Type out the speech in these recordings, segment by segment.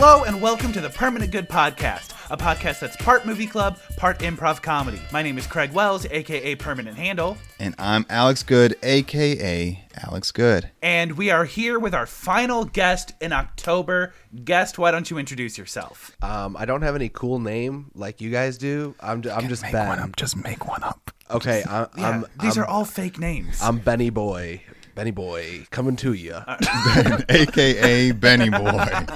Hello and welcome to the Permanent Good Podcast, a podcast that's part movie club, part improv comedy. My name is Craig Wells, aka Permanent Handle, And I'm Alex Good, aka Alex Good. and we are here with our final guest in October. Guest, why don't you introduce yourself? Um, I don't have any cool name like you guys do. I'm, I'm just Ben. Just make one up. Okay, I'm, Yeah, I'm, these I'm, are all fake names. I'm Benny Boy. Benny Boy, coming to you. aka Benny Boy.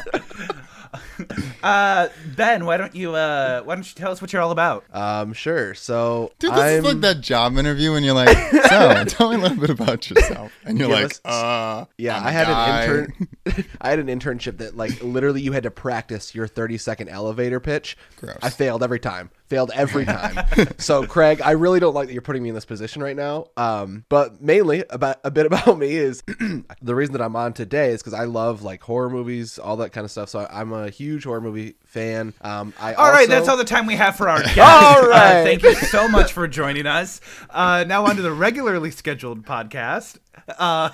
Uh, ben, why don't you uh, why don't you tell us what you're all about? Um, sure. So Dude, this I'm, is like that job interview when you're like, so tell me a little bit about yourself. And you're Give like, us- uh. Yeah, I'm I a had guy." an intern. I had an internship that like literally you had to practice your 30 second elevator pitch. Gross. I failed every time. Failed every time. so Craig, I really don't like that you're putting me in this position right now. Um, but mainly about a bit about me is the reason that I'm on today is because I love like horror movies, all that kind of stuff. So I'm a huge horror movie fan. Um, I All right, also, that's all the time we have for our guest. All Uh, thank you so much for joining us. Uh, now on to the regularly scheduled podcast. Uh,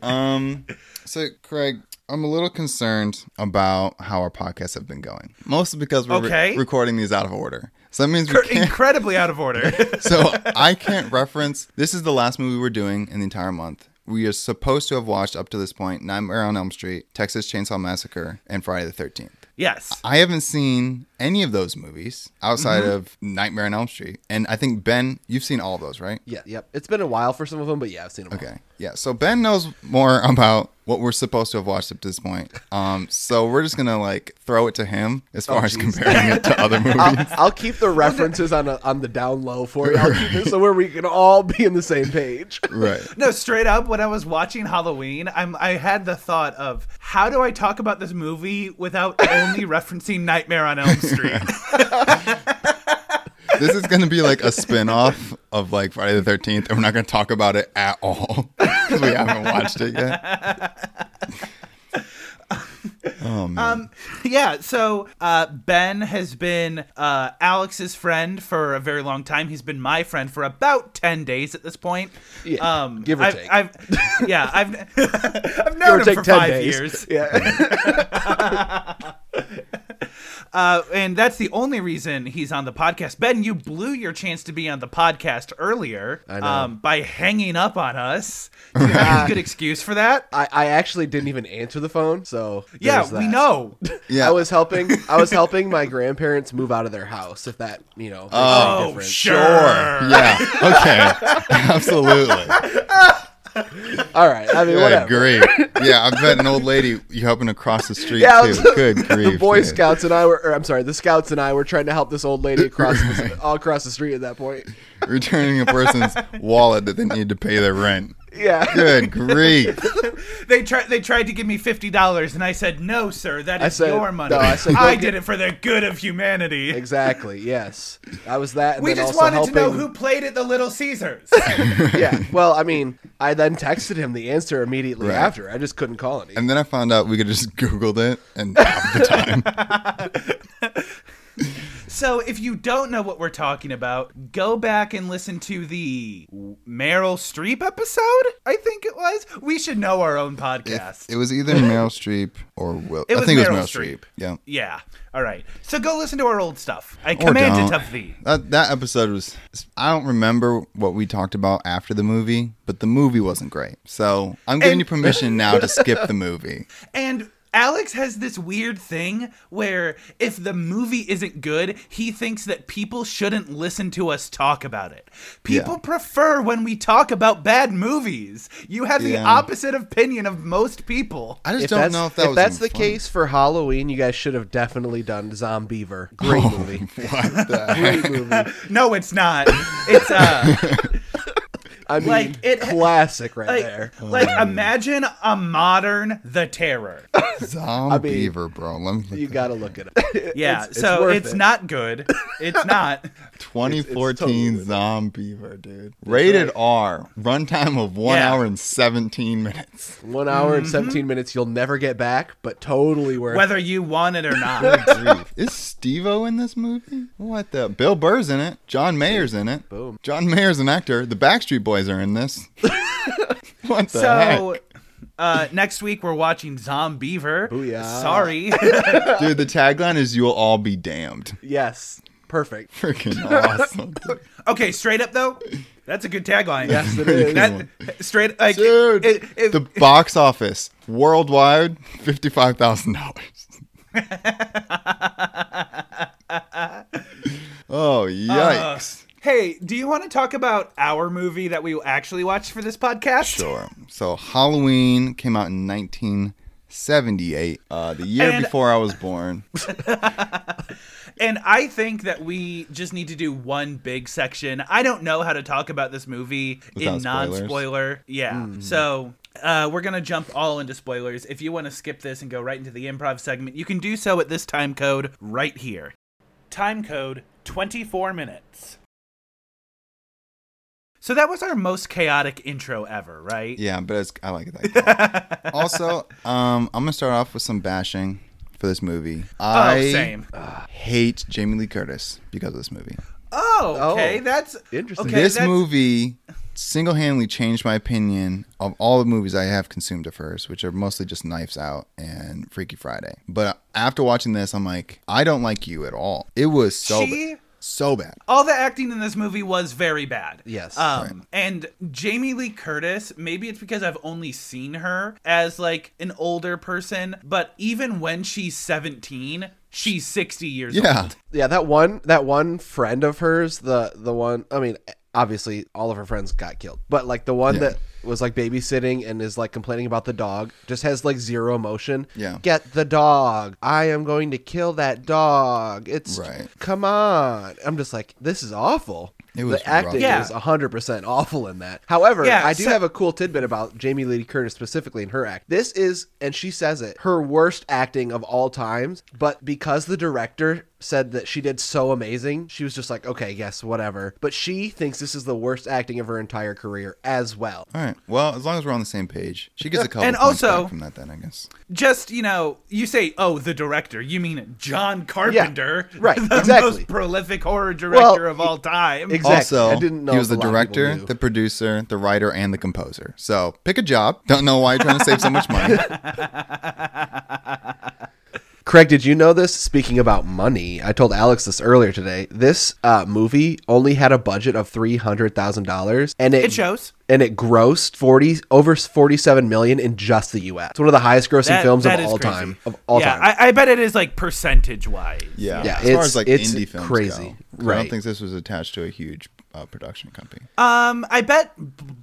Um, so Craig, I'm a little concerned about how our podcasts have been going. Mostly because we're re- recording these out of order. So that means we can't. incredibly out of order. so I can't reference. This is the last movie we're doing in the entire month. We are supposed to have watched up to this point Nightmare on Elm Street, Texas Chainsaw Massacre, and Friday the 13th. yes. I haven't seen any of those movies outside mm-hmm. of Nightmare on Elm Street. And I think, Ben, you've seen all of those, right? Yeah, yep. It's been a while for some of them, but yeah, I've seen them. all. Okay. Yeah. So Ben knows more about what we're supposed to have watched up to this point. Um, so we're just gonna like throw it to him as far as comparing it to other movies. I'll, I'll keep the references on a, on the down low for you. I'll keep it so where we can all be in the same page. right. No, straight up, when I was watching Halloween, I'm I had the thought of how do I talk about this movie without only referencing Nightmare on Elm Street? This is gonna be like a spin-off of like Friday the Thirteenth, and we're not gonna talk about it at all because we haven't watched it yet. Oh man. yeah, so uh, Ben has been uh, Alex's friend for a very long time. He's been my friend for about ten days at this point. Yeah, um, give or I've, take. I've, yeah, I've I've known or him take for 10 five days. years, Yeah. Uh, and that's the only reason he's on the podcast. Ben, you blew your chance to be on the podcast earlier Um, by hanging up on us. Do you have a good excuse for that? I, I actually didn't even answer the phone, so Yeah, there's we know. yeah. I was helping. I was helping my grandparents move out of their house. If that you know. Makes Oh, any Oh, difference. sure. Yeah. Okay. Absolutely. All right. I mean, Good whatever. grief. Yeah, I bet an old lady you helping across the street Yeah, too. was- Good grief. The Boy dude. Scouts and I were, or I'm sorry, the Scouts and I were trying to help this old lady across the, all across the street at that point. returning a person's wallet that they need to pay their rent. Yeah. Good grief. They tried. They tried to give me fifty dollars, and I said, "No, sir. That I is said- your money. no, I said, go I get- did it for the good of humanity." Exactly. Yes. I was that. And We then just also wanted to know who played at the Little Caesars. yeah. Well, I mean, I then texted him the answer immediately Right. after. I just couldn't call any. And then I found out we could just Googled it and half the time. So, if you don't know what we're talking about, go back and listen to the Meryl Streep episode. I think it was. We should know our own podcast. It was either Meryl Streep or Will. It I think it Meryl was Meryl Streep. Streep. Yeah. yeah. All right. So go listen to our old stuff. I command it of thee. That that episode was. I don't remember what we talked about after the movie, but the movie wasn't great. So I'm giving And- you permission now to skip the movie. And Alex has this weird thing where if the movie isn't good, he thinks that people shouldn't listen to us talk about it. People Yeah. prefer when we talk about bad movies. You have the opposite opinion of most people. I just if don't know if that was that's the fun. case for Halloween, you guys should have definitely done Zombeaver. Great movie. What the? Great movie. No, it's not. It's uh I mean, Like, it- classic right like, there. like um, imagine a modern The Terror. Zombie mean, beaver, bro. Let me You got to look at it. Yeah, It's- so worth it's it. not good. It's not. 2014 totally- Zombie Beaver, dude. Rated right. R. Runtime of one Yeah. hour and 17 minutes. One hour and Mm-hmm. 17 minutes you'll never get back, but totally worth Whether you want it or not. Grief. Is Steve-O in this movie? What the? Bill Burr's in it. John Mayer's in it. Boom. John Mayer's an actor. The Backstreet Boys are in this. what the So heck? Uh, next week we're watching Zombeaver. Booyah. Sorry. Dude, the tagline is "You'll all be damned." Yes. Perfect. Freaking awesome, okay, straight up though, that's a good tagline. Yes, it is. That straight like dude. it- it- the box office worldwide, fifty-five thousand dollars. oh uh, yikes! hey, do you want to talk about our movie that we actually watched for this podcast? Sure. So Halloween came out in 1978, uh, the year And- before I was born. And I think that we just need to do one big section. I don't know how to talk about this movie Without in spoilers? non-spoiler. Yeah. So uh, we're gonna jump all into spoilers. If you want to skip this and go right into the improv segment, you can do so at this time code right here. Time code 24 minutes. So that was our most chaotic intro ever, right? Yeah, but it's, I like it like that. also, um, I'm gonna start off with some bashing for this movie. I oh, same. hate Jamie Lee Curtis because of this movie. Oh, okay. Oh. That's Interesting. Okay, this that's- movie single-handedly changed my opinion of all the movies I have consumed of hers, which are mostly just Knives Out and Freaky Friday. But after watching this, I'm like, I don't like you at all. It was so She- bad. So bad. all the acting in this movie was very bad. Yes. Um, Right. and Jamie Lee Curtis, maybe it's because I've only seen her as like an older person, but even when she's 17, she's 60 years old. Yeah. old. Yeah, that one that one friend of hers, the the one I mean, obviously all of her friends got killed. But like the one Yeah. that was like babysitting and is like complaining about the dog just has like zero emotion. Yeah. Get the dog. I am going to kill that dog. It's Right. come on. I'm just like, this is awful. It was the acting rough. is 100% awful in that. However, Yeah, I do so- have a cool tidbit about Jamie Lee Curtis specifically in her act. This is, and she says it, her worst acting of all times. But because the director said that she did so amazing, she was just like, okay, yes, whatever. But she thinks this is the worst acting of her entire career as well. All right. Well, as long as we're on the same page, she gets a couple And also- back from that. Then I guess. Just, you know, you say, oh, the director. You mean John Carpenter. yeah, right, The exactly. most prolific horror director Well, of all time. Exactly. Also, I didn't know he was the a lot of people director, the producer, the writer, and the composer. So pick a job. Don't know why you're trying to save so much money. Craig, did you know this? Speaking about money, I told Alex this earlier today. This uh, movie only had a budget of three hundred thousand dollars, and it, It shows. and it grossed forty over forty seven million in just the U.S. It's one of the highest grossing That- films that of all crazy. time. Of all yeah, time. I, I bet it is like percentage wise. Yeah. Yeah, as far as like it's indie films crazy. go. I don't think this was attached to a huge uh, production company. Um, I bet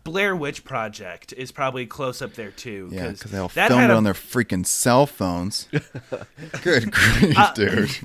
Blair Witch Project is probably close up there too. Yeah, because they all that filmed it a- on their freaking cell phones. Good grief, Uh, dude.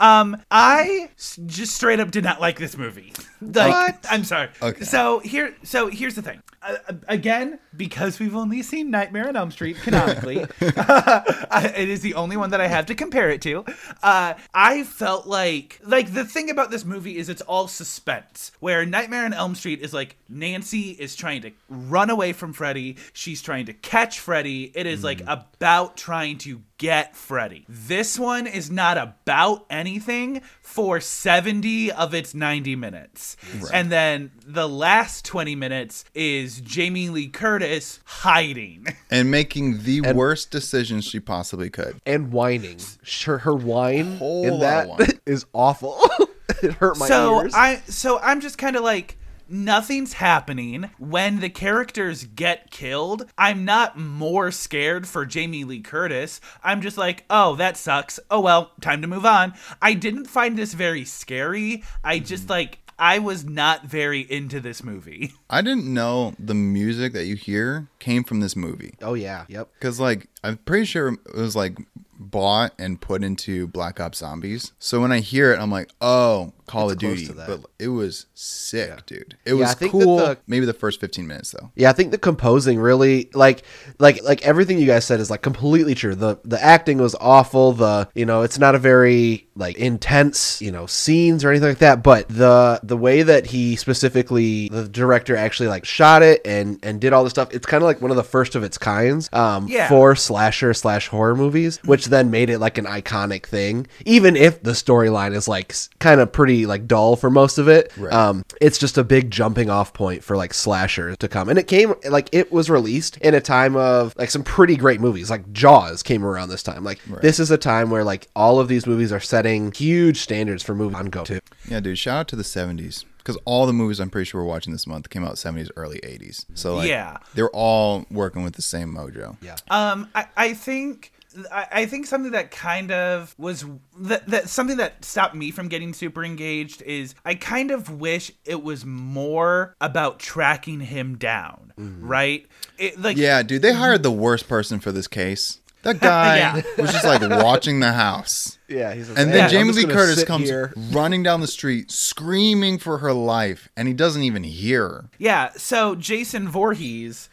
Um, I just straight up did not like this movie. Like, What? I'm sorry. Okay. So here, so here's the thing. Uh, again, because we've only seen Nightmare on Elm Street canonically, I- it is the only one that I have to compare it to. Uh, I felt like, like the thing about this movie is it's all suspense. Where Nightmare on Elm Street is like Nancy is trying to run away from Freddy. She's trying to catch Freddy. It is like about trying to get Freddy. This one is not about anything for 70 of its 90 minutes. And then the last 20 minutes is Jamie Lee Curtis hiding. And making the worst decisions she possibly could. and whining. Sure, her whine in lot that of whine. is awful. it hurt my so ears. I so I'm just kind of like nothing's happening when the characters get killed. I'm not more scared for Jamie Lee Curtis. I'm just like, "Oh, that sucks. Oh well, time to move on." I didn't find this very scary. I just mm-hmm. like I was not very into this movie. I didn't know the music that you hear came from this movie. oh yeah, yep. Because, like, I'm pretty sure it was, like, bought and put into Black Ops Zombies. So when I hear it, I'm like, oh, Call It's of Duty. But it was sick, dude. It Yeah, was I think that cool. the- Maybe the first 15 minutes, though. Yeah, I think the composing really like like like everything you guys said is like completely true. The the acting was awful. The you know, it's not a very like intense, you know, scenes or anything like that, but the the way that he specifically the director actually like shot it and and did all this stuff, it's kind of like one of the first of its kinds um Yeah. for slasher slash horror movies, which then made it like an iconic thing. Even if the storyline is like kind of pretty pretty like dull for most of it. Right. Um, it's just a big jumping off point for like slashers to come, and it came like it was released in a time of like some pretty great movies. Like Jaws came around this time. Like this is a time where like all of these movies are setting huge standards for movie on go to. Yeah, dude. Shout out to the '70s because all the movies I'm pretty sure we're watching this month came out '70s, early '80s. So like, Yeah. they're all working with the same mojo. Yeah. Um, I, I think I, I think something that kind of was that, that something that stopped me from getting super engaged is I kind of wish it was more about tracking him down, mm-hmm. right? It, like Yeah, dude. They hired the worst person for this case. That guy Yeah. was just like watching the house. Yeah, he's And then Jamie Lee Curtis comes running down the street screaming for her life, and he doesn't even hear her. Yeah, so Jason Voorhees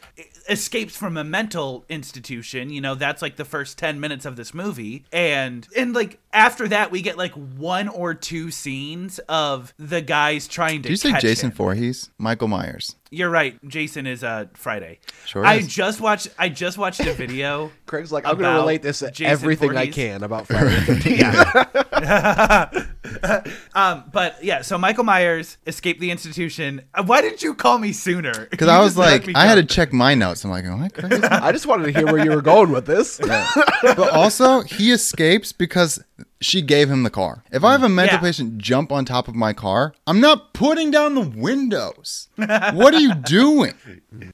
escapes from a mental institution, you know, that's like the first 10 minutes of this movie. And and like after that we get like one or two scenes of the guys trying to Did you say Jason him. Voorhees? Michael Myers. You're right. Jason is uh Friday. Sure I is. just watched I just watched a video. Craig's like, I'm going to relate this to Jason everything I can about Friday the 13th. Um but yeah, so Michael Myers escaped the institution. Uh, Why didn't you call me sooner? Because I was like, I had to check my notes. I'm like, am I crazy? I just wanted to hear where you were going with this. but also, he escapes because she gave him the car. If I have a mm. mental Yeah. patient jump on top of my car, I'm not putting down the windows. what are you doing?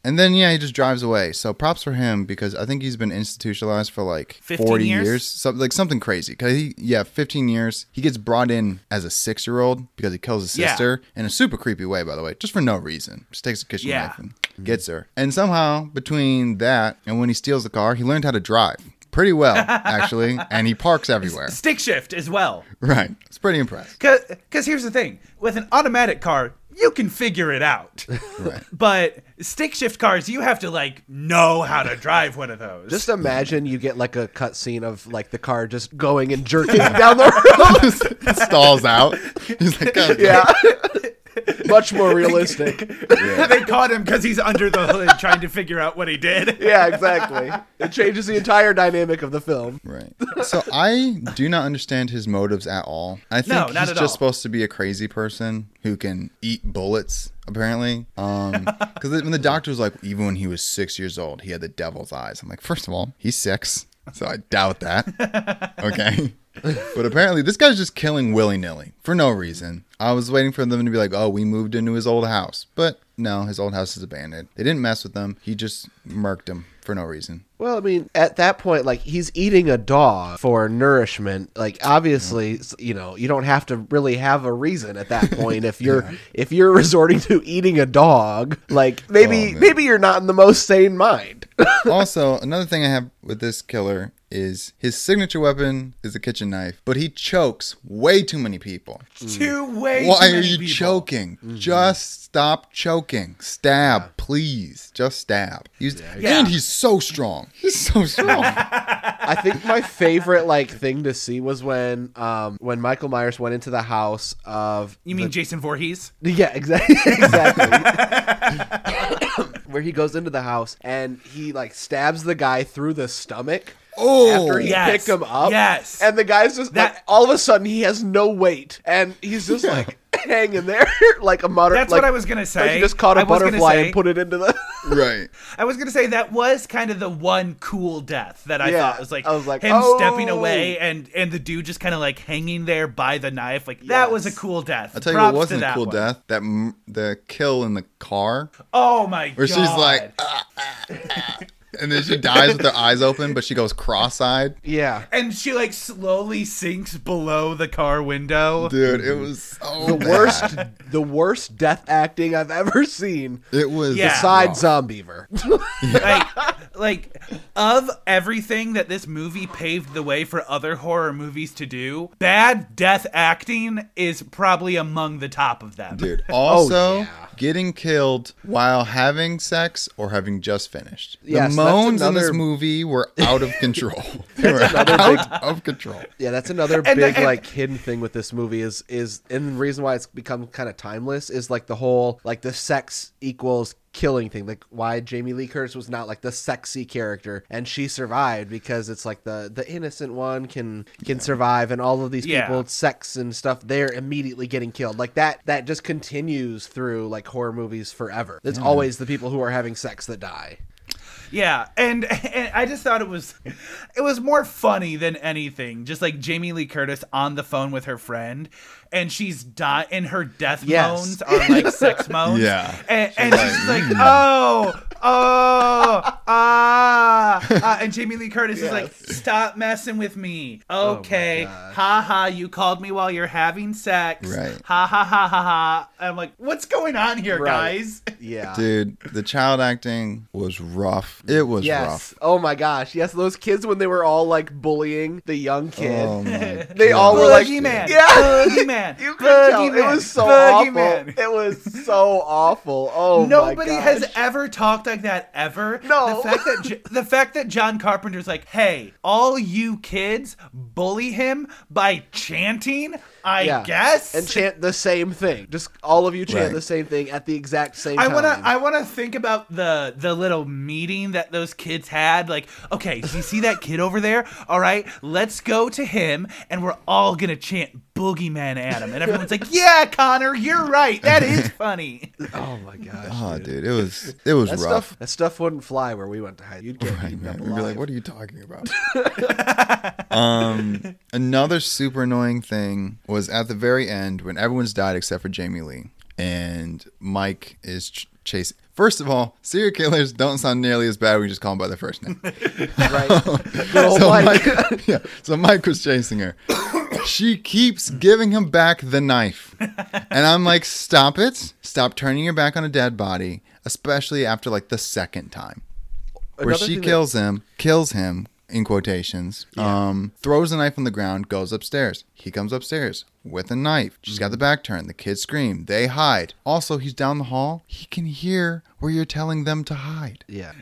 And then yeah, he just drives away. So props for him because I think he's been institutionalized for like 40 years? years, something like something crazy. Cause he yeah, 15 years. He gets brought in as a six year old because he kills his Yeah. sister in a super creepy way, by the way, just for no reason. Just takes a kitchen Yeah. knife and gets her. And somehow between that and when he steals the car, he learned how to drive. Pretty well, actually, and he parks everywhere. stick shift as well. Right. It's pretty impressive. Because here's the thing with an automatic car, you can figure it out. Right. But stick shift cars, you have to like know how to drive one of those. Just imagine you get like a cut scene of like the car just going and jerking down the road. Stalls out. He's like, God, yeah. Much more realistic. they caught him because he's under the hood trying to figure out what he did. Yeah, exactly. It changes the entire dynamic of the film. Right. So I do not understand his motives at all. I think No, not he's at just all. supposed to be a crazy person who can eat bullets. Apparently, um, because when the doctor was like, even when he was six years old, he had the devil's eyes. I'm like, first of all, he's six, so I doubt that. Okay, but apparently this guy's just killing willy nilly for no reason. I was waiting for them to be like, oh, we moved into his old house, but no, his old house is abandoned. They didn't mess with him. He just murked him for no reason. Well, I mean, at that point, like he's eating a dog for nourishment. Like obviously, s- you know, you don't have to really have a reason at that point if you're if you're resorting to eating a dog. Like maybe Oh, maybe you're not in the most sane mind. also, another thing I have with this killer is his signature weapon is a kitchen knife, but he chokes way too many people. Two way. Why too are you people. choking? Just stop choking. Stab, please. Just stab. He's, Yeah. And he's so strong. He's so strong. I think my favorite like thing to see was when um when Michael Myers went into the house of You mean Jason Voorhees? Yeah, exactly. exactly. Where he goes into the house and he like stabs the guy through the stomach. Oh, after he yes, picked him up. yes. And the guy's just That- like, all of a sudden he has no weight and he's just like hanging there like a mutter. That's like, what I was gonna say. Like he just caught a butterfly say- and put it into the. right. I was gonna say that was kind of the one cool death that I Yeah, thought was like, I was like, him stepping oh. away and and the dude just kind of like hanging there by the knife. Like that was a cool death. I'll tell you Props what wasn't a cool one. death. That m- the kill in the car Oh my where god! she's like, "Ah, ah, ah," and then she dies with her eyes open, but she goes cross-eyed. yeah. and she like slowly sinks below the car window. Dude, it was so The bad. worst, the worst death acting I've ever seen. It was Yeah. Besides Zombeaver. like like of everything that this movie paved the way for other horror movies to do bad death acting is probably among the top of them Dude, oh, also yeah. getting killed while having sex or having just finished. The Yes, that moans in this movie were out of control. they were another out of control. Yeah, that's another And- big and- like hidden thing with this movie is is and the reason why it's become kind of timeless is like the whole like the sex equals killing thing like why Jamie Lee Curtis was not like the sexy character and she survived because it's like the the innocent one can can survive and all of these Yeah. people sex and stuff they're immediately getting killed like that that just continues through like horror movies forever it's always the people who are having sex that die Yeah, and, and I just thought it was it was more funny than anything. Just like Jamie Lee Curtis on the phone with her friend, and she's di- and her death Yes. moans are like sex moans. Yeah. and, and she's just like, oh, oh, ah, ah, and Jamie Lee Curtis is like, stop messing with me. Okay, gosh. ha ha, you called me while you're having sex. Right. Ha ha ha ha ha. I'm like, what's going on here, Right. guys? yeah Dude, the child acting was rough. It was Yes. rough. Oh my gosh. Yes, those kids when they were all like bullying the young kid. Oh they all were like, Boogeyman. yeah. Boogeyman. You could tell. It was so Boogeyman. awful. It was so awful. Oh Nobody has ever talked like that ever. No. The fact that the fact that John Carpenter's like, "Hey, all you kids bully him by chanting." I Yeah. guess. and chant the same thing. Just all of you chant Right. the same thing at the exact same I time. wanna I wanna think about the the little meeting that those kids had. Like, okay, do you see that kid over there? All right, let's go to him, and we're all gonna chant "Boogeyman" at him, and everyone's like, "Yeah, Connor, you're right. That is funny." oh my gosh. Oh, dude. dude, it was it was That rough. stuff that stuff wouldn't fly where we went to hide. You'd get Right, eaten man. up We'd be like, what are you talking about? um, another super annoying thing was at the very end when everyone's died except for Jamie Lee and Mike is ch- chasing. First of all, serial killers don't sound nearly as bad when you just call them by their first name. right. So Mike. Mike, yeah, so Mike was chasing her. She keeps giving him back the knife, and I'm like, "Stop it! Stop turning your back on a dead body, especially after like the second time." where Another she thing that- kills him, kills him in quotations, um, throws a knife on the ground, goes upstairs. He comes upstairs with a knife. She's got the back turned. The kids scream. They hide. Also, he's down the hall. He can hear where you're telling them to hide. Yeah.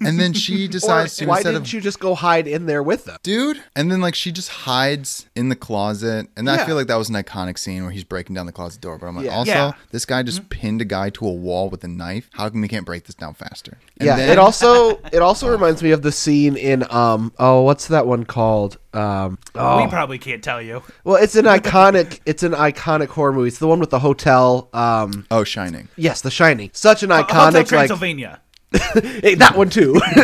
And then she decides to why instead didn't of you just go hide in there with them? dude and then like she just hides in the closet and i Yeah. feel like that was an iconic scene where he's breaking down the closet door but i'm like Yeah. also Yeah. this guy just pinned a guy to a wall with a knife how come we can't break this down faster And yeah, then- it also it also reminds me of the scene in um oh what's that one called um oh We probably can't tell you. well it's an iconic it's an iconic horror movie it's the one with the hotel um oh shining yes The Shining such an Hotel iconic like Transylvania. Hey, that one too.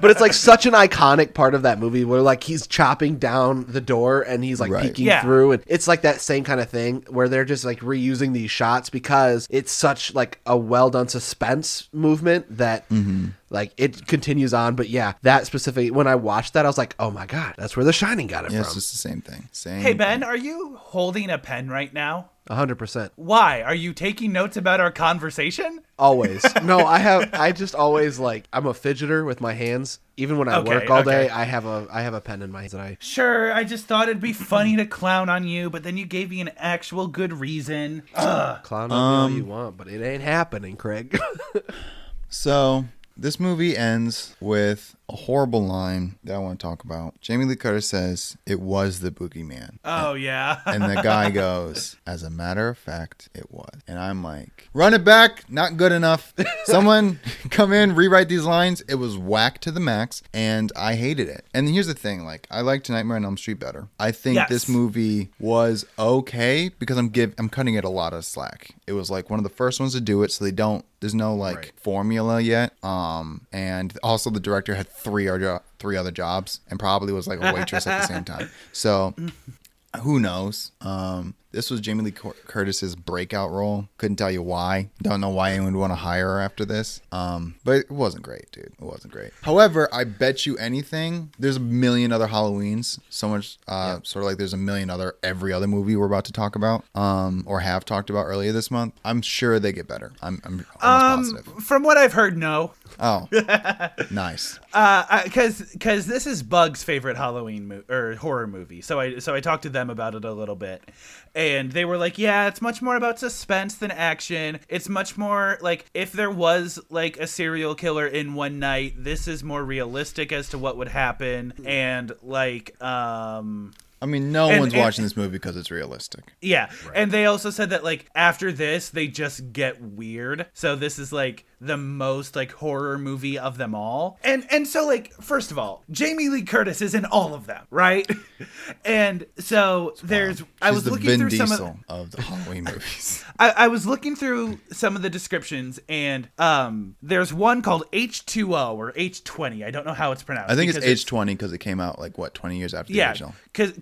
but it's like such an iconic part of that movie where like he's chopping down the door and he's like Right. peeking Yeah. through and it's like that same kind of thing where they're just like reusing these shots because it's such like a well done suspense movement that Mm-hmm. like it continues on but yeah that specific when I watched that I was like oh my god that's where the shining got it yeah it's just the same thing same Hey Ben, are you holding a pen right now? 100% Why? Are you taking notes about our conversation? always no I have I just always like I'm a fidgeter with my hands even when I Okay, work all day. I have a I have a pen in my hands that I Sure, I just thought it'd be funny to clown on you, but then you gave me an actual good reason. Ugh. Clown on me all you want, um, but it ain't happening, Craig. so this movie ends with a horrible line that i want to talk about jamie lee curtis says it was the boogeyman Oh yeah. And the guy goes, As a matter of fact, it was. And I'm like, Run it back, not good enough. Someone come in, rewrite these lines. It was whack to the max, and I hated it. And here's the thing like, I liked Nightmare on Elm Street better. I think Yes. this movie was okay because I'm give I'm cutting it a lot of slack. It was like one of the first ones to do it, so they don't there's no like Right. formula yet. Um and also the director had three other three other jobs and probably was like a waitress at the same time. So who knows? Um, this was Jamie Lee Cur- Curtis's breakout role. Couldn't tell you why. Don't know why anyone would want to hire her after this. Um, but it wasn't great, dude. It wasn't great. However, I bet you anything, there's a million other Halloweens. So much, uh, sort of like there's a million other every other movie we're about to talk about, um, or have talked about earlier this month. I'm sure they get better. I'm, I'm almost Um, positive. from what I've heard, no. Oh, nice. Uh, because because this is Bug's favorite Halloween mo- or horror movie. So I so I talked to them about it a little bit, and they were like, yeah, it's much more about suspense than action. It's much more like if there was like a serial killer in one night, this is more realistic as to what would happen, and like, um. I mean, no And- one's and- watching this movie because it's realistic. Yeah. And they also said that like after this they just get weird. So this is like the most like horror movie of them all. And and so like first of all, Jamie Lee Curtis is in all of them, right? and so there's I was the looking Vin through Diesel some of of the Halloween movies. I, I was looking through some of the descriptions and um there's one called H2O or H20. I don't know how it's pronounced. I think it's H20 because it came out like what 20 years after the yeah, original.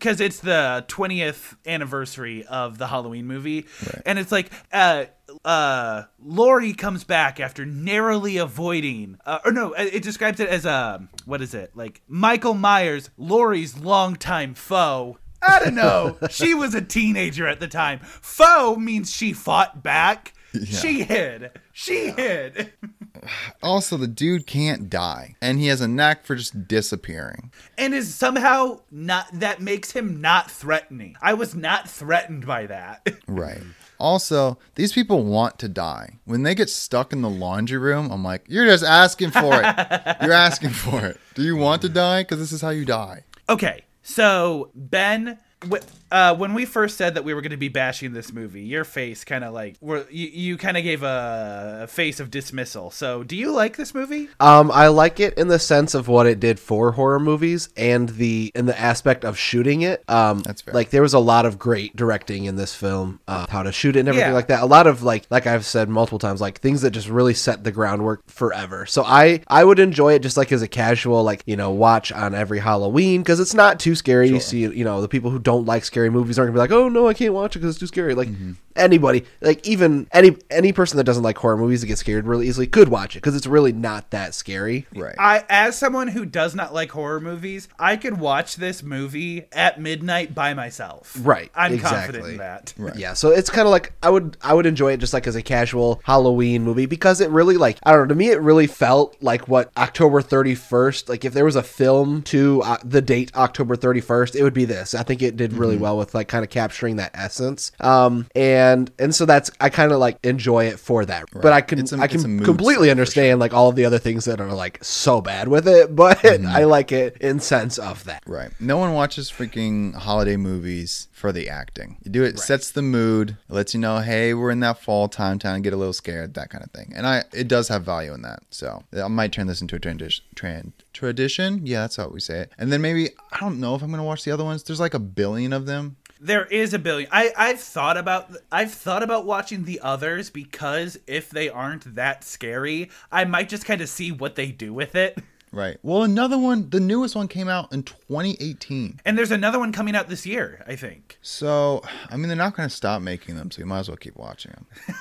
Because it's the 20th anniversary of the Halloween movie, and it's like uh uh Laurie comes back after narrowly avoiding uh, or no it it describes it as a what is it? Like Michael Myers Laurie's longtime foe. I don't know. She was a teenager at the time. Foe means she fought back she hid she hid Also, the dude can't die, and he has a knack for just disappearing. and is somehow not that makes him not threatening I was not threatened by that Right. Also, these people want to die. When they get stuck in the laundry room, I'm like, you're just asking for it. You're asking for it. Do you want to die? Because this is how you die. Okay, so Ben, wh- uh, when we first said that we were going to be bashing this movie, your face kind of like were you, you kind of gave a face of dismissal. So, do you like this movie? Um, I like it in the sense of what it did for horror movies and the in the aspect of shooting it. Um, That's fair. Like there was a lot of great directing in this film, uh, how to shoot it and everything Yeah. like that. A lot of like like I've said multiple times, like things that just really set the groundwork forever. So I I would enjoy it just like as a casual like you know watch on every Halloween because it's not too scary. You see you know the people who don't like scary movies aren't gonna be like oh no I can't watch it because it's too scary. Like Mm-hmm. Anybody like even any any person that doesn't like horror movies that gets scared really easily could watch it because it's really not that scary. Right. I, as someone who does not like horror movies, I could watch this movie at midnight by myself. Right, I'm confident in that. Right. Yeah, so it's kind of like I would I would enjoy it just like as a casual Halloween movie because it really like I don't know to me it really felt like what October 31st like if there was a film to uh, the date October 31st it would be this. I think it did really Mm-hmm. well with like kind of capturing that essence. Um and and and so that's I kind of like enjoy it for that. But I can a- I can completely understand like all of the other things that are like so bad with it, but Mm-hmm. I like it in sense of that. Right. No one watches freaking holiday movies for the acting. You do it, sets the mood, lets you know, hey, we're in that fall time, time get a little scared, that kind of thing. And I, it does have value in that. So I might turn this into a tradition. Trend, tradition? Yeah, that's how we say it. And then maybe I don't know if I'm gonna watch the other ones. There's like a billion of them. There is a billion. I I've thought about I've thought about watching the others because if they aren't that scary, I might just kind of see what they do with it. Right. Well, another one, the newest one came out in 2018. And there's another one coming out this year, I think. So, I mean, they're not going to stop making them, so you might as well keep watching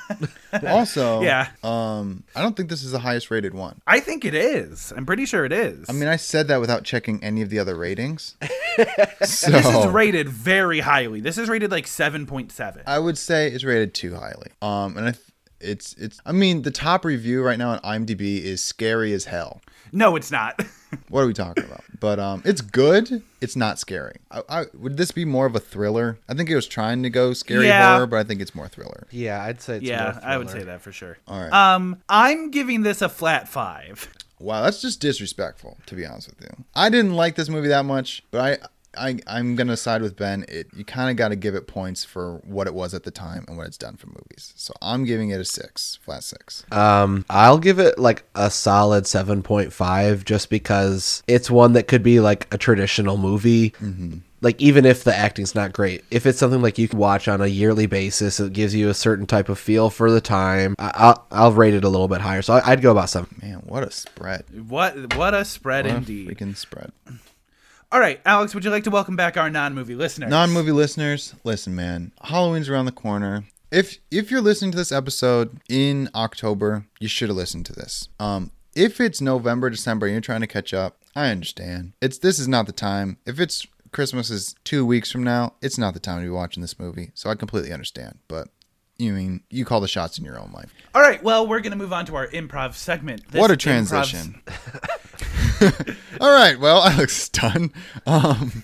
them. also, Yeah. um, I don't think this is the highest rated one. I think it is. I'm pretty sure it is. I mean, I said that without checking any of the other ratings. so, this is rated very highly. This is rated like 7.7. I would say it's rated too highly. Um, and I th- it's it's. I mean, the top review right now on IMDb is scary as hell. No, it's not. What are we talking about? But um, it's good. It's not scary. I, I, would this be more of a thriller? I think it was trying to go scary Yeah. horror, but I think it's more thriller. Yeah, I'd say it's yeah, more I would say that for sure. All right. Um, I'm giving this a flat 5. Wow, that's just disrespectful, to be honest with you. I didn't like this movie that much, but I, I I'm gonna side with Ben. It you kind of got to give it points for what it was at the time and what it's done for movies. So I'm giving it a six, flat six. Um, I'll give it like a solid 7.5 just because it's one that could be like a traditional movie. Like even if the acting's not great, if it's something like you can watch on a yearly basis, it gives you a certain type of feel for the time. I- I'll I'll rate it a little bit higher, so I- I'd go about seven. Man, what a spread! What what a spread What a indeed. freaking spread. All right, Alex, would you like to welcome back our non-movie listeners? Non-movie listeners, listen, man. Halloween's around the corner. If if you're listening to this episode in October, you should have listened to this. Um, if it's November, December, and you're trying to catch up, I understand. It's this is not the time. If it's Christmas is two weeks from now, it's not the time to be watching this movie. So I completely understand. But you mean you call the shots in your own life. All right, well, we're going to move on to our improv segment. This what a transition. All right, well, Alex is done. Um,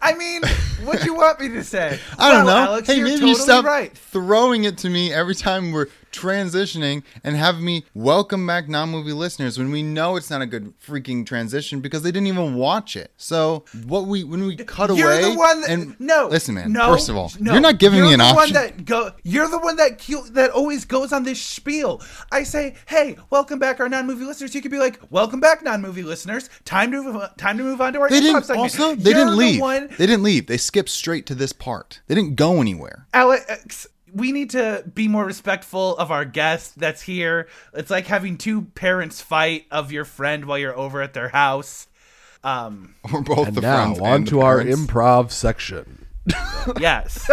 I mean, what do you want me to say? I don't Well, know. Alex, hey, you're maybe totally you stop right. throwing it to me every time we're transitioning and have me welcome back non-movie listeners when we know it's not a good freaking transition because they didn't even watch it. So what we when we cut You're away the one that and no. listen, man. No, first of all, no, you're not giving you're me an the option. One that go, you're the one that that always goes on this spiel. I say, "Hey, welcome back, our non-movie listeners." You could be like, "Welcome back, non-movie listeners. Time to move, time to move on to our they didn't segment." also they You're didn't leave. They didn't leave. They skipped straight to this part. They didn't go anywhere. Alex, we need to be more respectful of our guest that's here. It's like having two parents fight of your friend while you're over at their house. Um, We're both And the now friends on and to the our parents. improv section. yes.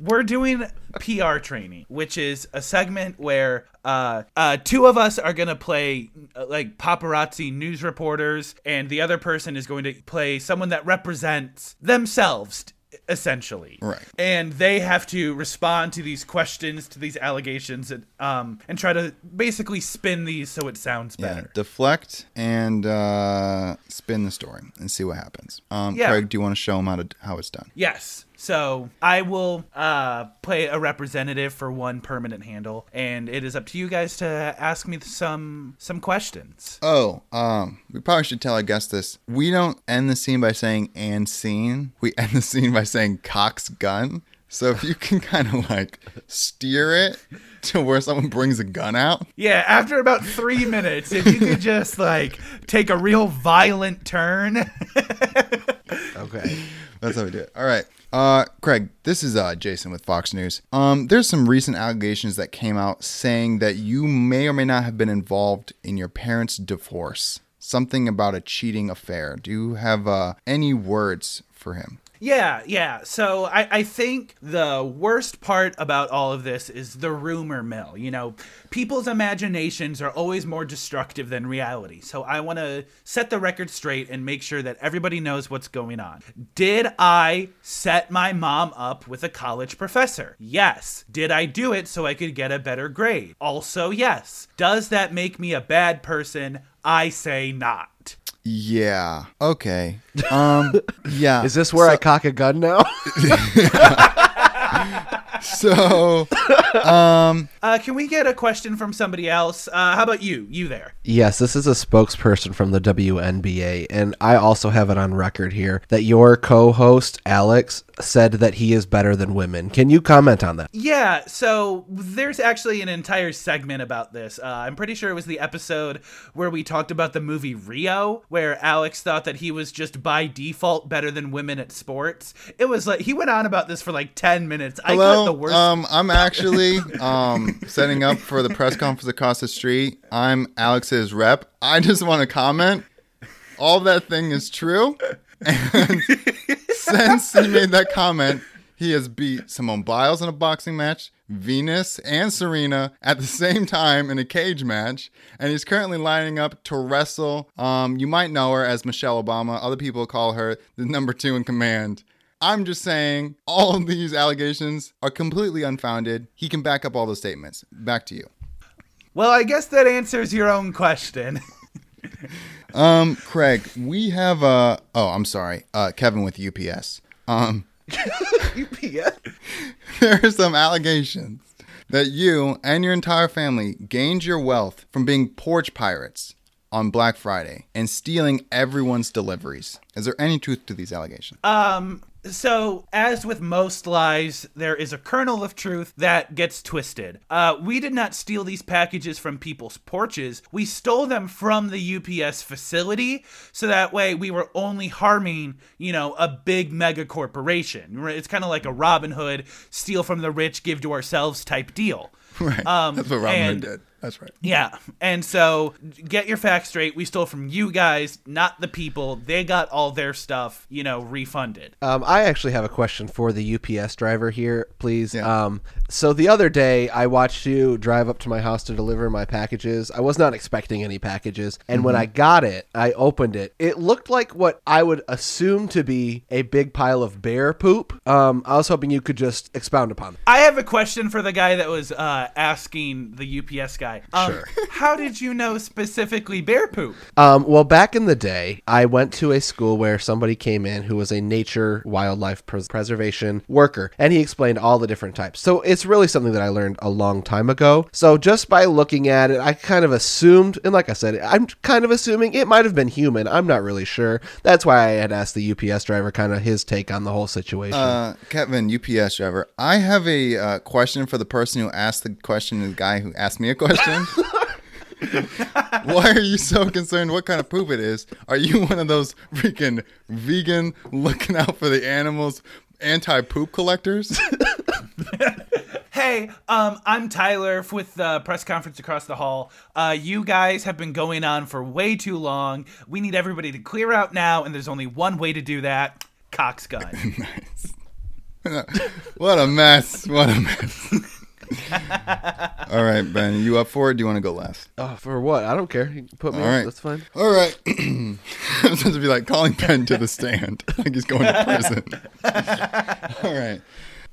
We're doing PR training, which is a segment where uh, uh, two of us are going to play uh, like paparazzi news reporters, and the other person is going to play someone that represents themselves. Essentially, Right. and they have to respond to these questions, to these allegations, and um, and try to basically spin these so it sounds Yeah, better. deflect and uh, spin the story and see what happens. Um, Yeah. Craig, do you want to show them how to how it's done? Yes. So I will uh, play a representative for one permanent handle, and it is up to you guys to ask me some some questions. Oh, um, we probably should tell our this. We don't end the scene by saying "and scene." We end the scene by saying "Cocks gun." So if you can kind of like steer it to where someone brings a gun out, Yeah, after about three minutes, if you could just like take a real violent turn. Okay. that's how we do it. All right, uh, Craig, this is uh Jason with Fox News. Um, there's some recent allegations that came out saying that you may or may not have been involved in your parents' divorce. Something about a cheating affair. Do you have uh, any words for him? Yeah, yeah. So I, I think the worst part about all of this is the rumor mill. You know, people's imaginations are always more destructive than reality. So I want to set the record straight and make sure that everybody knows what's going on. Did I set my mom up with a college professor? Yes. Did I do it so I could get a better grade? Also, yes. Does that make me a bad person? I say not. Yeah. Okay. Um. Yeah. Is this where I cock a gun now? so? Uh, can we get a question from somebody else? Uh, how about you? You there? yes, this is a spokesperson from the WNBA, and I also have it on record here that your co-host Alex said that he is better than women. Can you comment on that? Yeah, so there's actually an entire segment about this. Uh, I'm pretty sure it was the episode where we talked about the movie Rio, where Alex thought that he was just by default better than women at sports. It was like he went on about this for like 10 minutes. I got Hello. The worst. Um. I'm actually um setting up for the press conference across the street. I'm Alex's rep. I just want to comment. All that thing is true, and since he made that comment, he has beat Simone Biles in a boxing match, Venus and Serena at the same time in a cage match, and he's currently lining up to wrestle. Um, you might know her as Michelle Obama. Other people call her the number two in command. I'm just saying all of these allegations are completely unfounded. He can back up all those statements. Back to you. well, I guess that answers your own question. Um, Craig, we have uh oh, I'm sorry. Uh Kevin with UPS. Um UPS. there are some allegations that you and your entire family gained your wealth from being porch pirates on Black Friday and stealing everyone's deliveries. Is there any truth to these allegations? Um, so as with most lies, there is a kernel of truth that gets twisted. Uh, we did not steal these packages from people's porches. We stole them from the UPS facility, so that way we were only harming, you know, a big mega corporation. It's kind of like a Robin Hood steal from the rich, give to ourselves type deal. right. Um, That's what Robin Hood did. That's right. Yeah, and so get your facts straight. We stole from you guys, not the people. They got all their stuff, you know, refunded. Um, I actually have a question for the UPS driver here, please. Yeah. Um, so the other day, I watched you drive up to my house to deliver my packages. I was not expecting any packages, and when I got it, I opened it. It looked like what I would assume to be a big pile of bear poop. Um, I was hoping you could just expound upon. That. I have a question for the guy that was uh, asking the UPS guy guy. Um, Sure. How did you know specifically bear poop? Um, well, back in the day, I went to a school where somebody came in who was a nature wildlife pres- preservation worker, and he explained all the different types. So it's really something that I learned a long time ago. So just by looking at it, I kind of assumed, and like I said, I'm kind of assuming it might have been human. I'm not really sure. That's why I had asked the UPS driver kind of his take on the whole situation. Uh, Kevin, UPS driver. I have a uh, question for the person who asked the question to the guy who asked me a question. Why are you so concerned what kind of poop it is? Are you one of those freaking vegan looking out for the animals anti poop collectors? Hey, um, I'm Tyler with the press conference across the hall. Uh, you guys have been going on for way too long. We need everybody to clear out now, and there's only one way to do that. Cocks gun. what a mess. What a mess. All right, Ben, you up for it? Do you want to go last? oh, for what? I don't care. You can put me All right. right. That's fine. All right. I'm supposed to be like calling Ben to the stand, like he's going to prison. All right.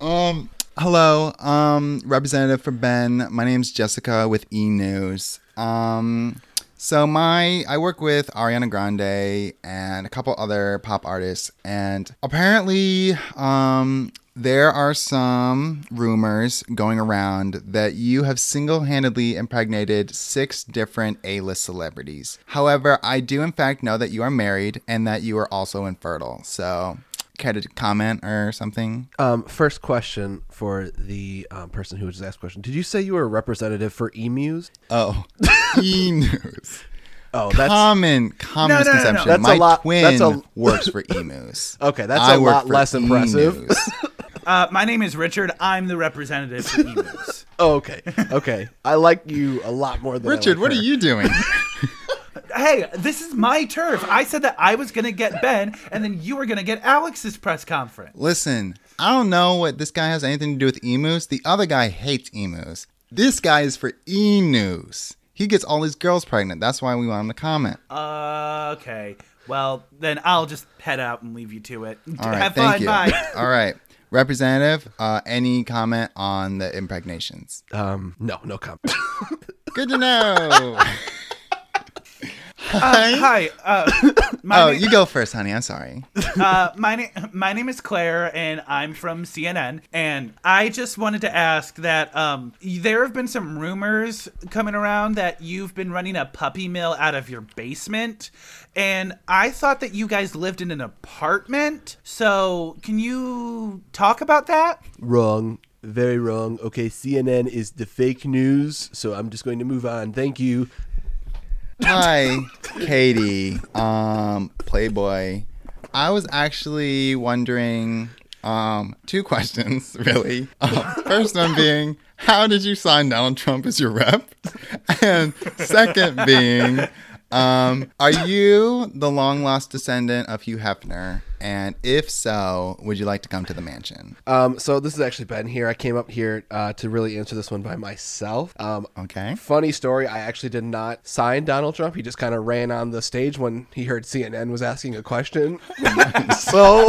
Um. Hello. Um. Representative for Ben. My name's Jessica with E News. Um. So my I work with Ariana Grande and a couple other pop artists, and apparently, um, there are some rumors going around that you have single-handedly impregnated six different A-list celebrities. However, I do in fact know that you are married and that you are also infertile. So, care to comment or something? Um, first question for the um, person who just asked the question. Did you say you were a representative for emus? Oh, E News. Oh, that's common common No, no, no, no. misconception. That's a My lot- twin that's a- works for emus. Okay, that's I a lot for less impressive. E-News. Uh, my name is Richard. I'm the representative for emus. Oh, okay. Okay. I like you a lot more than I Richard, like what her. are you doing? hey, this is my turf. I said that I was gonna get Ben, and then you were gonna get Alex's press conference. Listen, I don't know what this guy has anything to do with emus. The other guy hates emus. This guy is for E News. He gets all his girls pregnant. That's why we want him to comment. Uh, okay. Well, then I'll just head out and leave you to it. All right, Have thank fun. you. Bye. All right, Representative, uh, any comment on the impregnations? Um, no, no comment. Good to know. Uh, hi. Uh, my, oh, name, you go first, honey. I'm sorry. uh, my, na- my name is Claire, and I'm from CNN. And I just wanted to ask that um, there have been some rumors coming around that you've been running a puppy mill out of your basement. And I thought that you guys lived in an apartment. So can you talk about that? wrong. Very wrong. Okay, CNN is the fake news, so I'm just going to move on. Thank you. Hi, Katie, um, Playboy. I was actually wondering um, two questions, really. Uh, first one being, how did you sign Donald Trump as your rep? And second being, um, are you the long lost descendant of Hugh Hefner? And if so, would you like to come to the mansion? Um, so this is actually Ben here. I came up here uh, to really answer this one by myself. Um, Okay. Funny story. I actually did not sign Donald Trump. He just kind of ran on the stage when he heard CNN was asking a question. so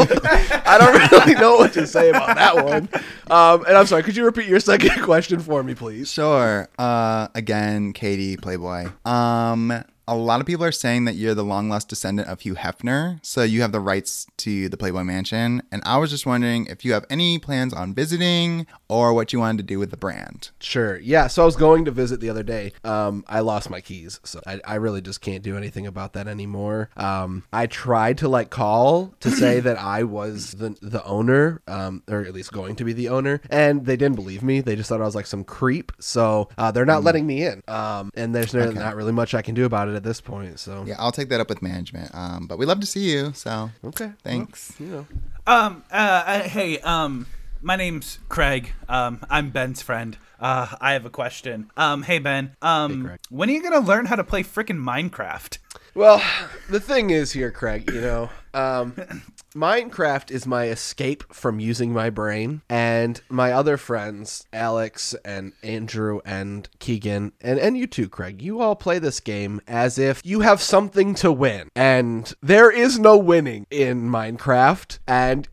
I don't really know what to say about that one. Um, and I'm sorry. Could you repeat your second question for me, please? Sure. Uh, again, Katie, Playboy. Um, a lot of people are saying that you're the long lost descendant of Hugh Hefner, so you have the rights to the Playboy Mansion. And I was just wondering if you have any plans on visiting or what you wanted to do with the brand. Sure. Yeah. So I was going to visit the other day. Um, I lost my keys, so I, I really just can't do anything about that anymore. Um, I tried to like call to say that I was the the owner, um, or at least going to be the owner, and they didn't believe me. They just thought I was like some creep. So uh, they're not letting me in. Um, and there's no, not really much I can do about it at this point. So Yeah, I'll take that up with management. Um, but we love to see you, so okay. thanks. You know. Um, uh, hey, um, my name's Craig. Um, I'm Ben's friend. Uh, I have a question. Um, hey Ben. Um, Craig. when are you gonna learn how to play frickin' Minecraft? Well, the thing is here, Craig, you know, um, Minecraft is my escape from using my brain, and my other friends, Alex and Andrew and Keegan, and, and you too, Craig, you all play this game as if you have something to win. And there is no winning in Minecraft, and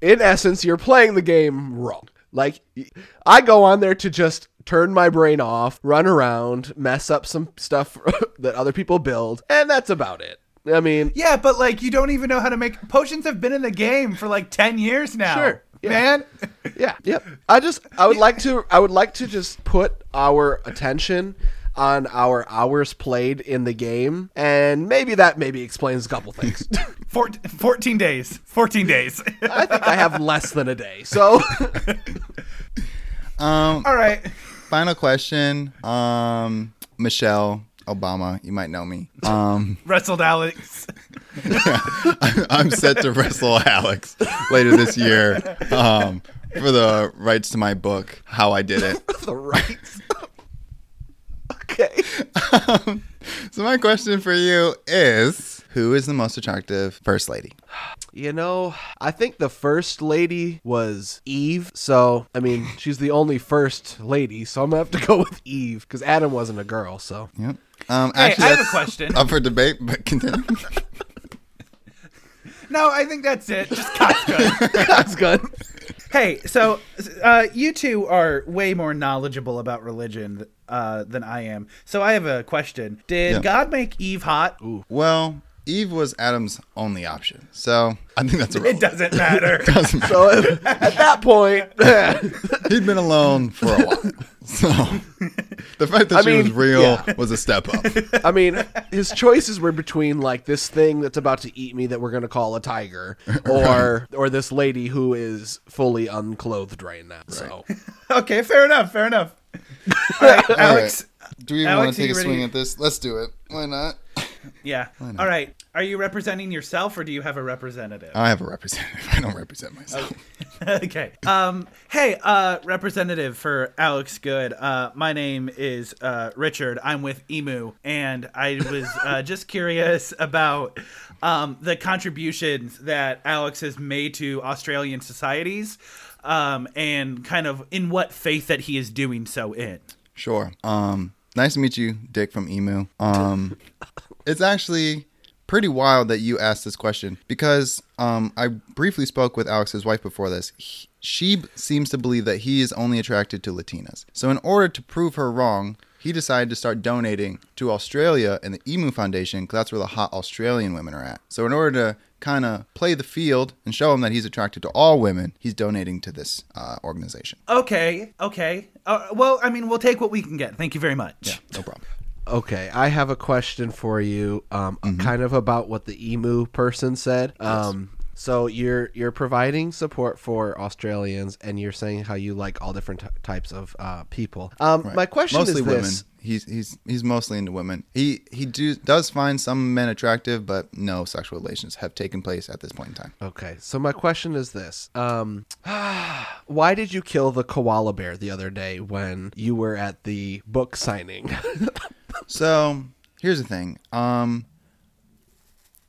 in essence, you're playing the game wrong. Like, I go on there to just turn my brain off, run around, mess up some stuff that other people build, and that's about it. I mean, Yeah, but like you don't even know how to make potions have been in the game for like 10 years now. Sure, yeah. Man. yeah, yep. I just I would like to I would like to just put our attention on our hours played in the game and maybe that maybe explains a couple things. Four, 14 days. 14 days. I think I have less than a day. So Um, All right. final question. Um, Michelle Obama, you might know me. Um, Wrestled Alex. I'm set to wrestle Alex later this year um, for the rights to my book, How I Did It. the rights. okay. So my question for you is, who is the most attractive first lady? You know, I think the first lady was Eve. So, I mean, she's the only first lady. So I'm going to have to go with Eve because Adam wasn't a girl. So, Yep. Um, Hey, actually, I have a that's question. Up for debate, but continue. No, I think that's it. Just cock's good. that's good. hey, so uh, you two are way more knowledgeable about religion uh, than I am. So I have a question. Did Yeah. God make Eve hot? well, Eve was Adam's only option, so I think that's a It doesn't matter. doesn't matter. So at that point, He'd been alone for a while, so the fact that I she mean, was real yeah. was a step up. I mean, his choices were between like this thing that's about to eat me that we're gonna call a tiger, or or this lady who is fully unclothed right now. So okay, fair enough. Fair enough. All right, Alex. right. Do we Alex, want to take you a swing at this? Let's do it. Why not? Yeah. All right. Are you representing yourself or do you have a representative? I have a representative. I don't represent myself. okay. Um. Hey, uh, representative for Alex Good. Uh, my name is uh, Richard. I'm with Emu, and I was uh, just curious about um, the contributions that Alex has made to Australian societies, um, and kind of in what faith that he is doing so in. Sure. Um, nice to meet you, Dick from Emu. Um, it's actually pretty wild that you asked this question because um, I briefly spoke with Alex's wife before this. He- she seems to believe that he is only attracted to Latinas. So, in order to prove her wrong, he decided to start donating to Australia and the Emu Foundation because that's where the hot Australian women are at. So, in order to kind of play the field and show him that he's attracted to all women, he's donating to this uh, organization. Okay. Okay. Uh, well, I mean, we'll take what we can get. Thank you very much. Yeah, No problem. Okay, I have a question for you, um, kind of about what the emu person said. Um, so you're you're providing support for Australians, and you're saying how you like all different t- types of uh, people. Um, My question mostly is women. this: He's he's he's mostly into women. He he do, does find some men attractive, but no sexual relations have taken place at this point in time. Okay, so my question is this: um, Why did you kill the koala bear the other day when you were at the book signing? So here's the thing. Um,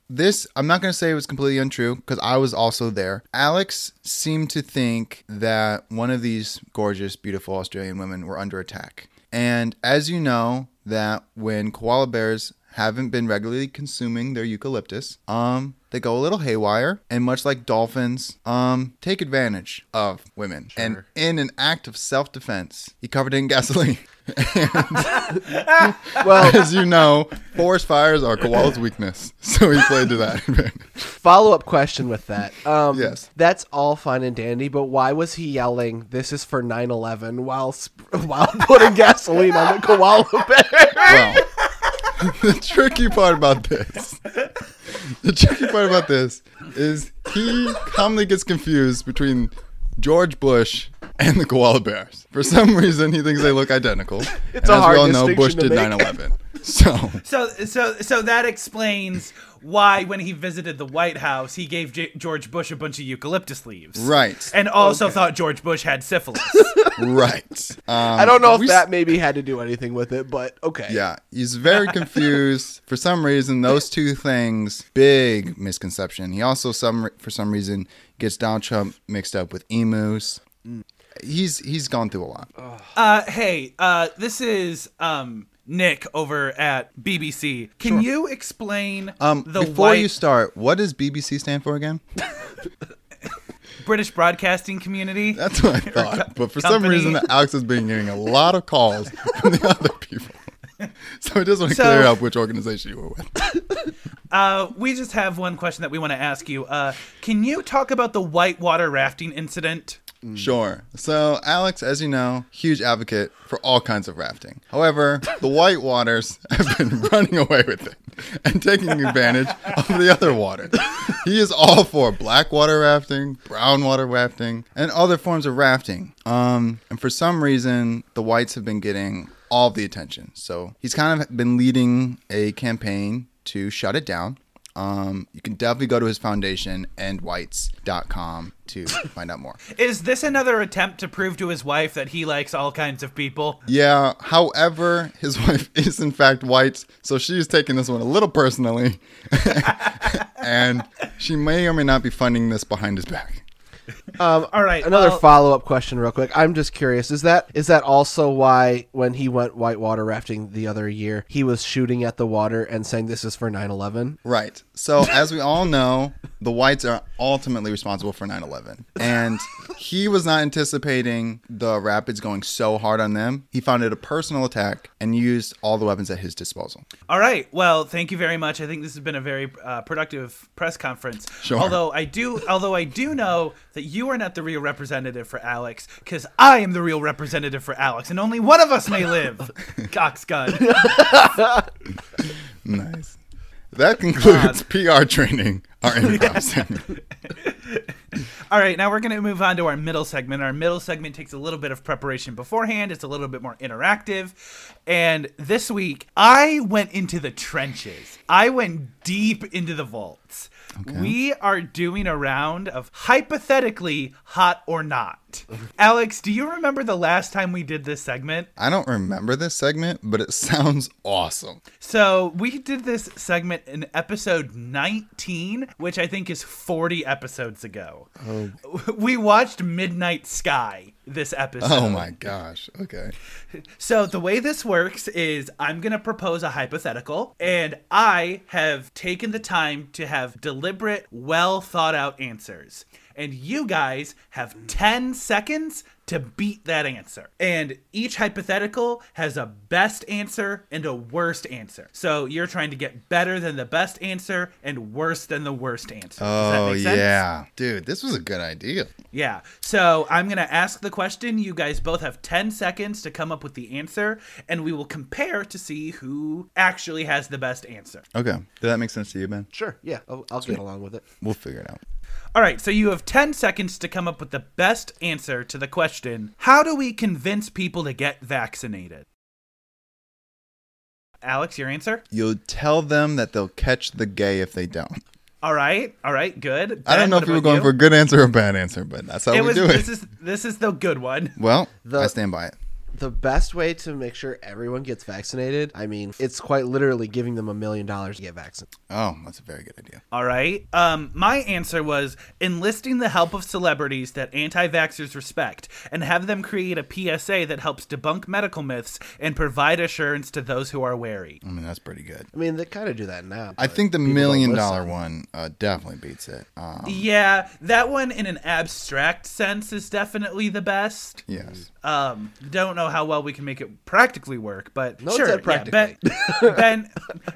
this I'm not gonna say it was completely untrue because I was also there. Alex seemed to think that one of these gorgeous, beautiful Australian women were under attack. And as you know, that when koala bears haven't been regularly consuming their eucalyptus, um, they go a little haywire, and much like dolphins, um, take advantage of women. And in an act of self-defense, he covered it in gasoline. well, As you know, forest fires are koala's weakness, so he played to that follow up question with that. Um, Yes. that's all fine and dandy, but why was he yelling "This is for 9/11" while while putting gasoline on the koala bear? Well, the tricky part about this, the tricky part about this is he commonly gets confused between George Bush and the koala bears. For some reason, he thinks they look identical. It's and a as hard we all know, Bush did 9/11. So So, so, so that explains why, when he visited the White House, he gave J- George Bush a bunch of eucalyptus leaves, right, and also thought George Bush had syphilis. right. Um, I don't know if we that maybe had to do anything with it, but okay. Yeah, he's very confused. for some reason, those two things, big misconception. He also, some for some reason, gets Donald Trump mixed up with emus. He's he's gone through a lot. Uh, hey, uh, this is um Nick over at BBC. Can you explain Um, the before white? you start, what does BBC stand for again? British broadcasting community. That's what I thought. But for some company. reason, Alex has been getting a lot of calls from the other people. So I just want to So- clear up which organization you were with. Uh, we just have one question that we want to ask you. Uh, can you talk about the whitewater rafting incident? Sure. So, Alex, as you know, huge advocate for all kinds of rafting. However, the white waters have been running away with it and taking advantage of the other water. He is all for black water rafting, brown water rafting, and other forms of rafting. Um, and for some reason, the whites have been getting all the attention. So he's kind of been leading a campaign to shut it down. Um, you can definitely go to his foundation, and endwhites.com, to find out more. Is this another attempt to prove to his wife that he likes all kinds of people? Yeah, however, his wife is in fact white, so she's taking this one a little personally. and she may or may not be funding this behind his back. Um, All right, Another well- follow up question, real quick. I'm just curious. Is that is that also why when he went whitewater rafting the other year, he was shooting at the water and saying this is for 9/11? Right. So, as we all know, the whites are ultimately responsible for 9 11. And he was not anticipating the rapids going so hard on them. He found it a personal attack and used all the weapons at his disposal. All right. Well, thank you very much. I think this has been a very uh, productive press conference. Sure. Although I do, although I do know that you are not the real representative for Alex, because I am the real representative for Alex, and only one of us may live. Cox gun. Nice. That concludes PR training, our improv segment. All right, now we're going to move on to our middle segment. Our middle segment takes a little bit of preparation beforehand. It's a little bit more interactive. And this week, I went into the trenches. I went deep into the vaults. We are doing a round of hypothetically hot or not. Alex, do you remember the last time we did this segment? I don't remember this segment, but it sounds awesome. So we did this segment in episode 19, which I think is 40 episodes ago. Oh. We watched Midnight Sky this episode. Oh my gosh. Okay. So the way this works is I'm going to propose a hypothetical and I have taken the time to have deliberate, well thought out answers. And you guys have 10 seconds to beat that answer. And each hypothetical has a best answer and a worst answer. So you're trying to get better than the best answer and worse than the worst answer. Does that Oh make sense? yeah. Dude, this was a good idea. Yeah. So I'm going to ask the question. You guys both have 10 seconds to come up with the answer, and we will compare to see who actually has the best answer. Okay. Does that make sense to you, Ben? Sure. Yeah, I'll, I'll get along with it. We'll figure it out. All right. So you have 10 seconds to come up with the best answer to the question How do we convince people to get vaccinated? Alex, your answer? You'll tell them that they'll catch the gay if they don't. All right. All right. Good. I don't know if you were going you? for a good answer or a bad answer, but that's how it we was, do This it. is this is the good one. Well, The- I stand by it. The best way to make sure everyone gets vaccinated, I mean, it's quite literally giving them a million dollars to get vaccinated. Oh, that's a very good idea. All right. Um, my answer was enlisting the help of celebrities that anti vaxxers respect and have them create a PSA that helps debunk medical myths and provide assurance to those who are wary. I mean, that's pretty good. I mean, they kind of do that now. I think the million dollar one uh, definitely beats it. Um, Yeah, that one in an abstract sense is definitely the best. yes. Um, don't know how well we can make it practically work, but No one sure. said yeah, ben, ben,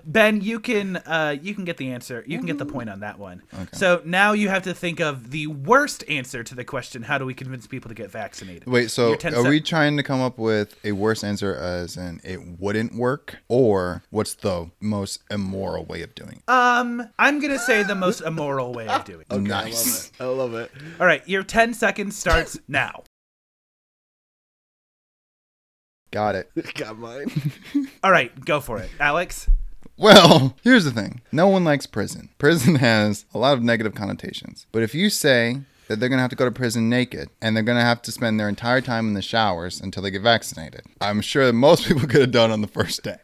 Ben, you can uh, you can get the answer. You can get the point on that one. So now you have to think of the worst answer to the question: How do we convince people to get vaccinated? Wait, so are sec- we trying to come up with a worse answer as in it wouldn't work, or what's the most immoral way of doing it? Um, I'm gonna say the most immoral way of doing it. nice. I love it. All right, your 10 seconds starts now. Got it. Got mine. All right, go for it, Alex. Well, here's the thing. No one likes prison. Prison has a lot of negative connotations. But if you say that they're going to have to go to prison naked and they're going to have to spend their entire time in the showers until they get vaccinated, I'm sure that most people could have done on the first day.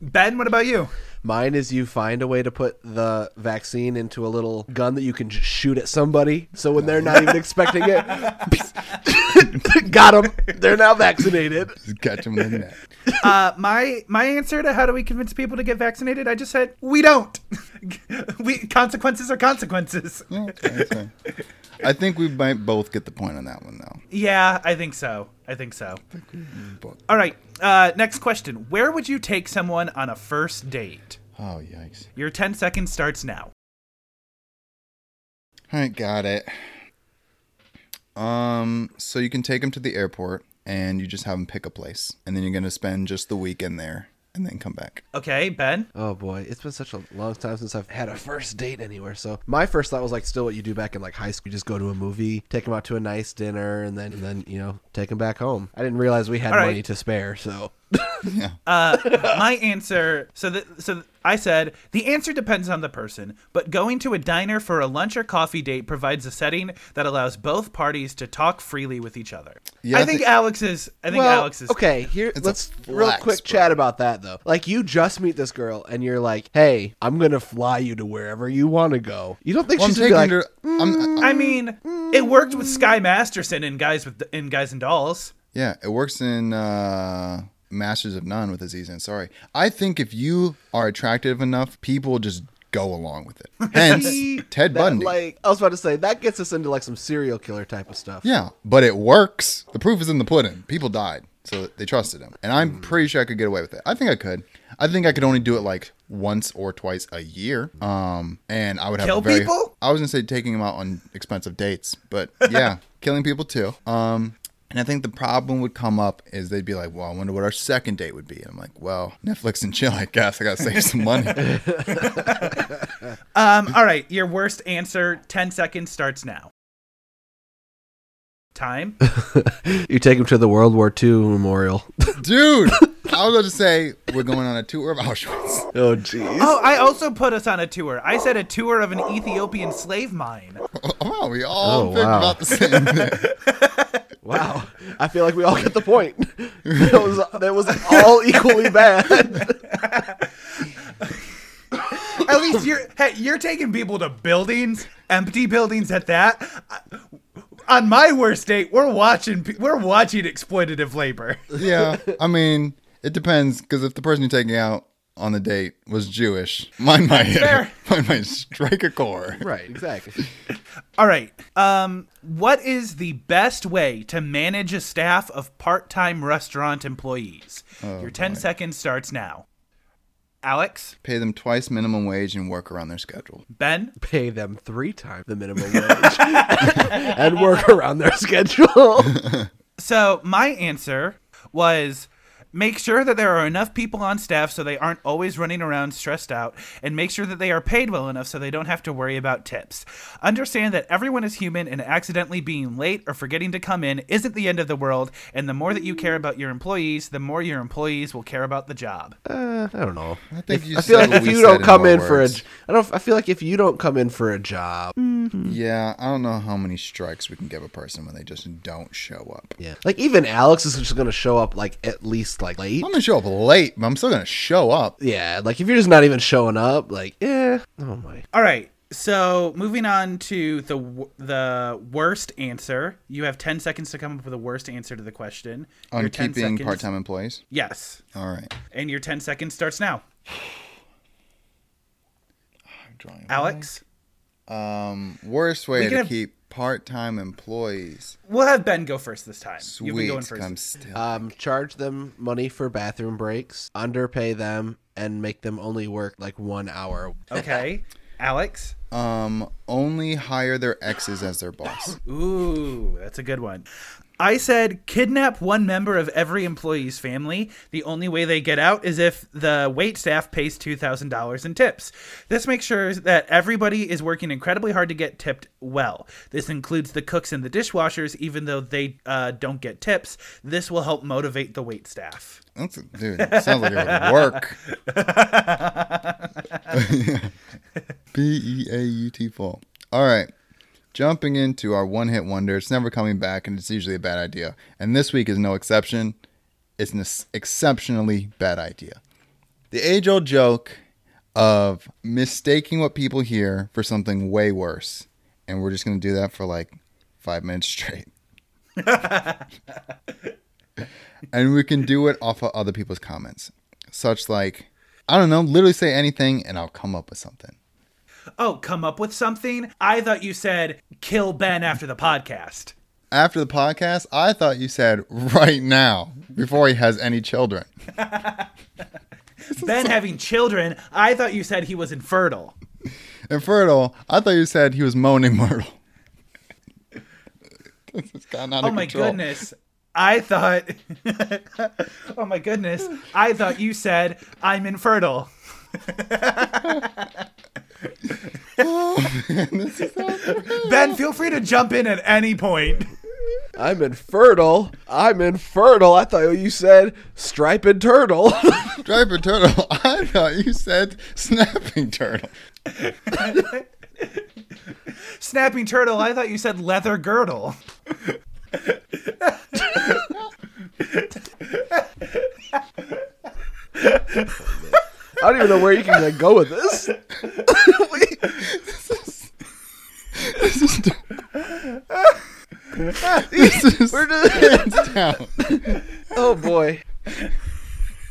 Ben, what about you? Mine is you find a way to put the vaccine into a little gun that you can just shoot at somebody. So when they're not even expecting it, got them. They're now vaccinated. Just catch them in the net. Uh, my my answer to how do we convince people to get vaccinated? I just said we don't. we consequences are consequences. Yeah, that's fine, that's fine. I think we might both get the point on that one, though. Yeah, I think so. I think so. All right. Uh, next question. Where would you take someone on a first date? Oh, yikes. Your 10 seconds starts now. All right, got it. Um, so you can take them to the airport and you just have them pick a place, and then you're gonna spend just the weekend there, and then come back. Okay, Ben. Oh boy, it's been such a long time since I've had a first date anywhere. So my first thought was like still what you do back in like high school. You just go to a movie, take them out to a nice dinner, and then and then you know take them back home. I didn't realize we had All right. money to spare. So Uh, my answer. So that so I said the answer depends on the person, but going to a diner for a lunch or coffee date provides a setting that allows both parties to talk freely with each other. Yeah, I I think think- Alex is. I think well, Alex is. okay. Here, a let's real quick bro. chat about that though. Like you just meet this girl and you're like, "Hey, I'm gonna fly you to wherever you want to go." You don't think Well, she's gonna taking like, her. I'm, I mean, it worked with Sky Masterson in Guys with in Guys and Dolls. yeah, it works in uh, Masters of None with Aziz Ansari. I think if you are attractive enough, people just go along with it. Hence, Ted that, Bundy. Like I was about to say, that gets us into like some serial killer type of stuff. Yeah, but it works. The proof is in the pudding. People died, so they trusted him. And Hmm. I'm pretty sure I could get away with it. I think I could. I think I could only do it like once or twice a year. Um, and I would have Kill a very. people? I was gonna say taking them out on expensive dates, but yeah, killing people too. Um. And I think the problem would come up is they'd be like, "Well, I wonder what our second date would be." And I'm like, "Well, Netflix and chill, I guess. I gotta save some money." Um, all right, your worst answer. Ten seconds starts now. Time. You take him to the World War II memorial. Dude, I was about to say we're going on a tour of Auschwitz. oh jeez. Oh, I also put us on a tour. I said a tour of an Ethiopian slave mine. Oh, we all Oh, picked wow. about the same thing. Wow. I feel like we all get the point. that was that was all equally bad. At least you're hey, you're taking people to buildings, empty buildings at that. On my worst date, we're watching we're watching exploitative labor. Yeah, I mean, it depends because if the person you're taking out on the date was Jewish, mine might hit, Fair. mine might strike a chord. right, exactly. All right. Um, what is the best way to manage a staff of part-time restaurant employees? Your 10 seconds starts now. Alex, Pay them twice minimum wage and work around their schedule. Ben, Pay them three times the minimum wage and work around their schedule. So my answer was make sure that there are enough people on staff so they aren't always running around stressed out and make sure that they are paid well enough so they don't have to worry about tips. Understand that everyone is human and accidentally being late or forgetting to come in isn't the end of the world and the more that you care about your employees, the more your employees will care about the job. Uh, I don't know. I think If- you I feel like if you don't come more in for a, I don't. I feel like if you don't come in for a job, Mm-hmm. Yeah, I don't know how many strikes we can give a person when they just don't show up. yeah, like even Alex is just gonna show up like at least like late. I'm gonna show up late, but I'm still gonna show up. Yeah, like if you're just not even showing up, like yeah, oh my. All right. So moving on to the the worst answer, you have ten seconds to come up with a worst answer to the question. On Your keeping seconds- part-time employees. Yes, All right. and your ten seconds starts now. I'm drawing a Alex, blank. Um, worst way to have- keep part-time employees. we'll have Ben go first this time. Sweet. You've been going 1st I'm still. Um, charge them money for bathroom breaks, underpay them, and make them only work like one hour. Okay, Alex. Um, only hire their exes as their boss. Ooh, that's a good one. I said kidnap one member of every employee's family. The only way they get out is if the wait staff pays $2,000 in tips. This makes sure that everybody is working incredibly hard to get tipped well. This includes the cooks and the dishwashers, even though they uh, don't get tips. This will help motivate the wait staff. That's a, dude. Sounds like it would work. B E A U T fall. All right. Jumping into our one hit wonder. It's never coming back, and it's usually a bad idea. And this week is no exception. It's an exceptionally bad idea. The age old joke of mistaking what people hear for something way worse. And we're just going to do that for like five minutes straight. and we can do it off of other people's comments. Such like, I don't know, literally say anything and I'll come up with something. "Oh, come up with something." I thought you said kill Ben after the podcast. After the podcast, I thought you said right now before he has any children. Ben having children, I thought you said he was infertile. Infertile, I thought you said he was moaning Myrtle. this is kind of out Oh of my control. goodness. I thought Oh my goodness. I thought you said I'm infertile. Ben, feel free to jump in at any point. I'm infertile. I'm infertile. I thought you said striped turtle. Striper turtle, I thought you said snapping turtle. Snapping turtle, I thought you said leather girdle. I don't even know where you can like, go with this. This is, this is We're just- hands down. oh boy.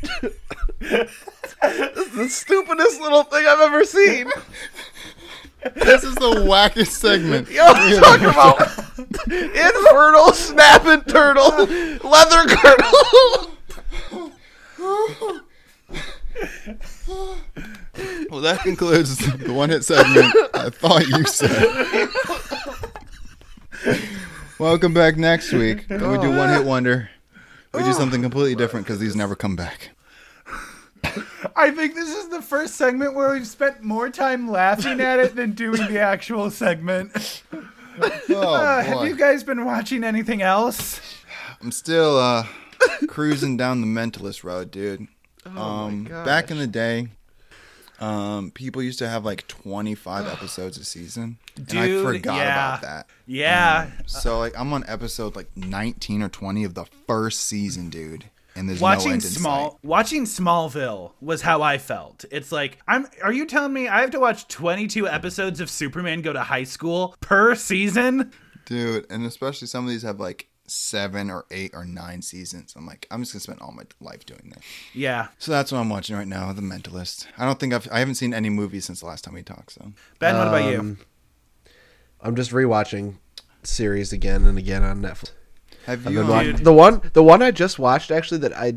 this is the stupidest little thing I've ever seen. This is the wackest segment. Yo, talk about infernal snapping turtle, leather girdle. Well, that concludes the one hit segment. I thought you said. Welcome back next week. When we do one hit wonder. We do something completely different because these never come back. I think this is the first segment where we've spent more time laughing at it than doing the actual segment. Oh, Uh, have you guys been watching anything else? I'm still uh, cruising down the mentalist road, dude. Um, back in the day, um, people used to have like 25 episodes a season, and I Dude, forgot yeah. about that. Yeah. So like, I'm on episode like 19 or 20 of the first season, dude, and there's no watching in small sight. watching Smallville was how I felt. It's like I'm are you telling me I have to watch 22 episodes of Superman go to high school per season? dude. And especially some of these have like seven or eight or nine seasons. I'm like, I'm just gonna spend all my life doing this. Yeah. So that's what I'm watching right now, The Mentalist. I don't think I've I haven't seen any movies since the last time we talked. So Ben, what about you? Um, I'm just rewatching series again and again on Netflix. have I've you? been um, the one the one I just watched actually that I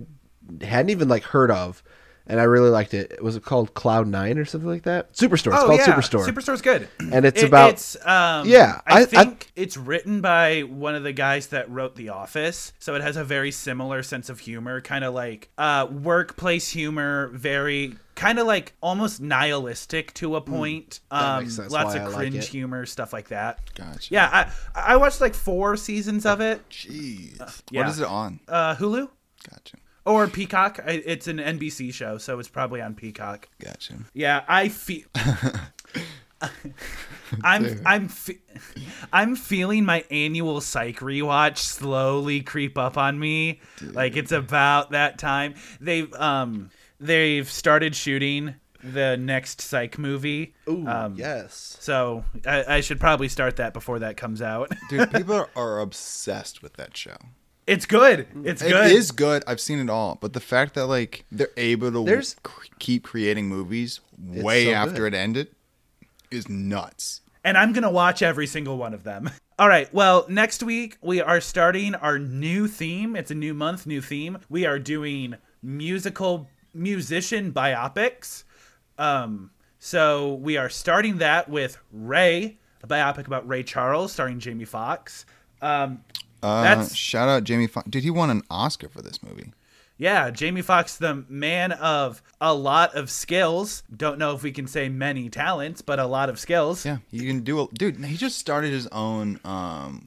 hadn't even like heard of, and I really liked it. Was it called Cloud Nine or something like that? Superstore. It's oh called yeah, Superstore. Superstore's good. And it's It- about- it's um Yeah, I, I- I- think it's written by one of the guys that wrote The Office, so it has a very similar sense of humor, kind of like uh workplace humor, very kind of like almost nihilistic to a point. Hmm. that um makes sense lots of I cringe it. humor, stuff like that. Gotcha. Yeah, I I watched like 4 seasons of it. Jeez. yeah. What is it on? Uh Hulu Gotcha. Or Peacock. I, it's an NBC show, so it's probably on Peacock. Gotcha. Yeah, I feel. I'm I'm fe- I'm feeling my annual psych rewatch slowly creep up on me. Like it's about that time. They've um they've started shooting the next psych movie. Ooh, um, yes. So I, I should probably start that before that comes out. Dude, people are, are obsessed with that show. It's good. It's It good. It is good. I've seen it all, but the fact that like they're able to There's- keep creating movies way so after good. it ended is nuts. and I'm gonna watch every single one of them. All right. Well, next week we are starting our new theme. It's a new month, new theme. We are doing musical musician biopics. Um, so we are starting that with Ray, a biopic about Ray Charles, starring Jamie Foxx. Um, Uh, That's- shout out Jamie Foxx. Did he won an Oscar for this movie. yeah, Jamie Foxx, the man of a lot of skills. Don't know if we can say many talents, but a lot of skills. Yeah, you can do it. Dude, he just started his own um,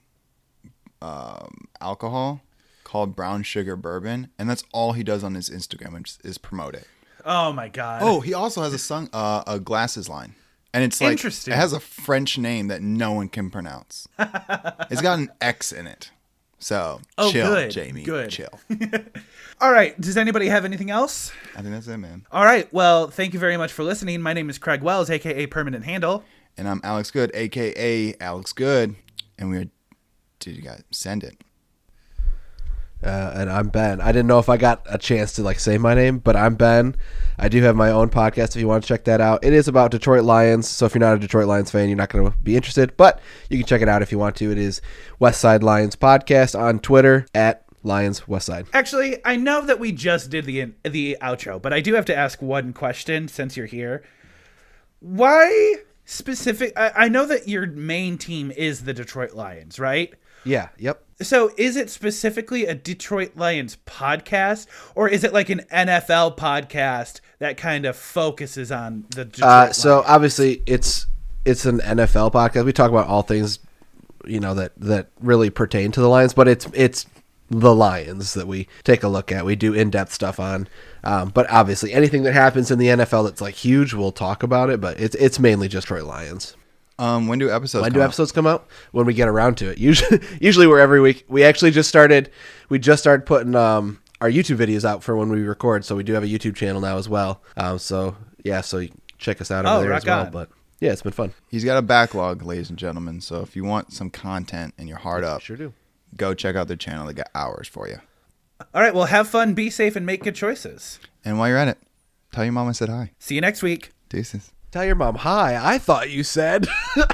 um, alcohol called Brown Sugar Bourbon, and that's all he does on his Instagram is, is promote it. Oh my god. Oh, he also has a song, uh, a glasses line, and it's like Interesting. it has a French name that no one can pronounce. it's got an X in it, so Oh, chill, good, Jamie, good. chill. All right. Does anybody have anything else? I think that's it, man. All right. Well, thank you very much for listening. My name is Craig Wells, aka Permanent Handle. And I'm Alex Good, aka Alex Good, and we're. Dude, you guys send it. Uh, and I'm Ben. I didn't know if I got a chance to like say my name, but I'm Ben. I do have my own podcast if you want to check that out. It is about Detroit Lions, so if you're not a Detroit Lions fan, you're not going to be interested, but you can check it out if you want to. It is West Side Lions Podcast on Twitter at Lions West Side. Actually, I know that we just did the the outro, but I do have to ask one question since you're here. Why specific? I, I know that your main team is the Detroit Lions, right? Yeah, yep. So, is it specifically a Detroit Lions podcast, or is it like an NFL podcast that kind of focuses on the Detroit Uh, so Lions? obviously it's it's an NFL podcast. We talk about all things, you know that that really pertain to the Lions, but it's it's the Lions that we take a look at. We do in depth stuff on, um, but obviously anything that happens in the NFL that's like huge, we'll talk about it. But it's it's mainly just Detroit Lions. Um, when do episodes? When come do out? episodes come out? When we get around to it. Usually, usually we're every week. We actually just started. We just started putting um, our YouTube videos out for when we record. So we do have a YouTube channel now as well. Um, so yeah, so check us out over Oh, there rock as well. on. But yeah, it's been fun. He's got a backlog, ladies and gentlemen. So if you want some content and you're hard up, Sure do. go check out their channel. They got hours for you. All right, well, have fun, be safe, and make good choices. And while you're at it, tell your mom I said hi. See you next week. Deuces. Tell your mom, hi, I thought you said.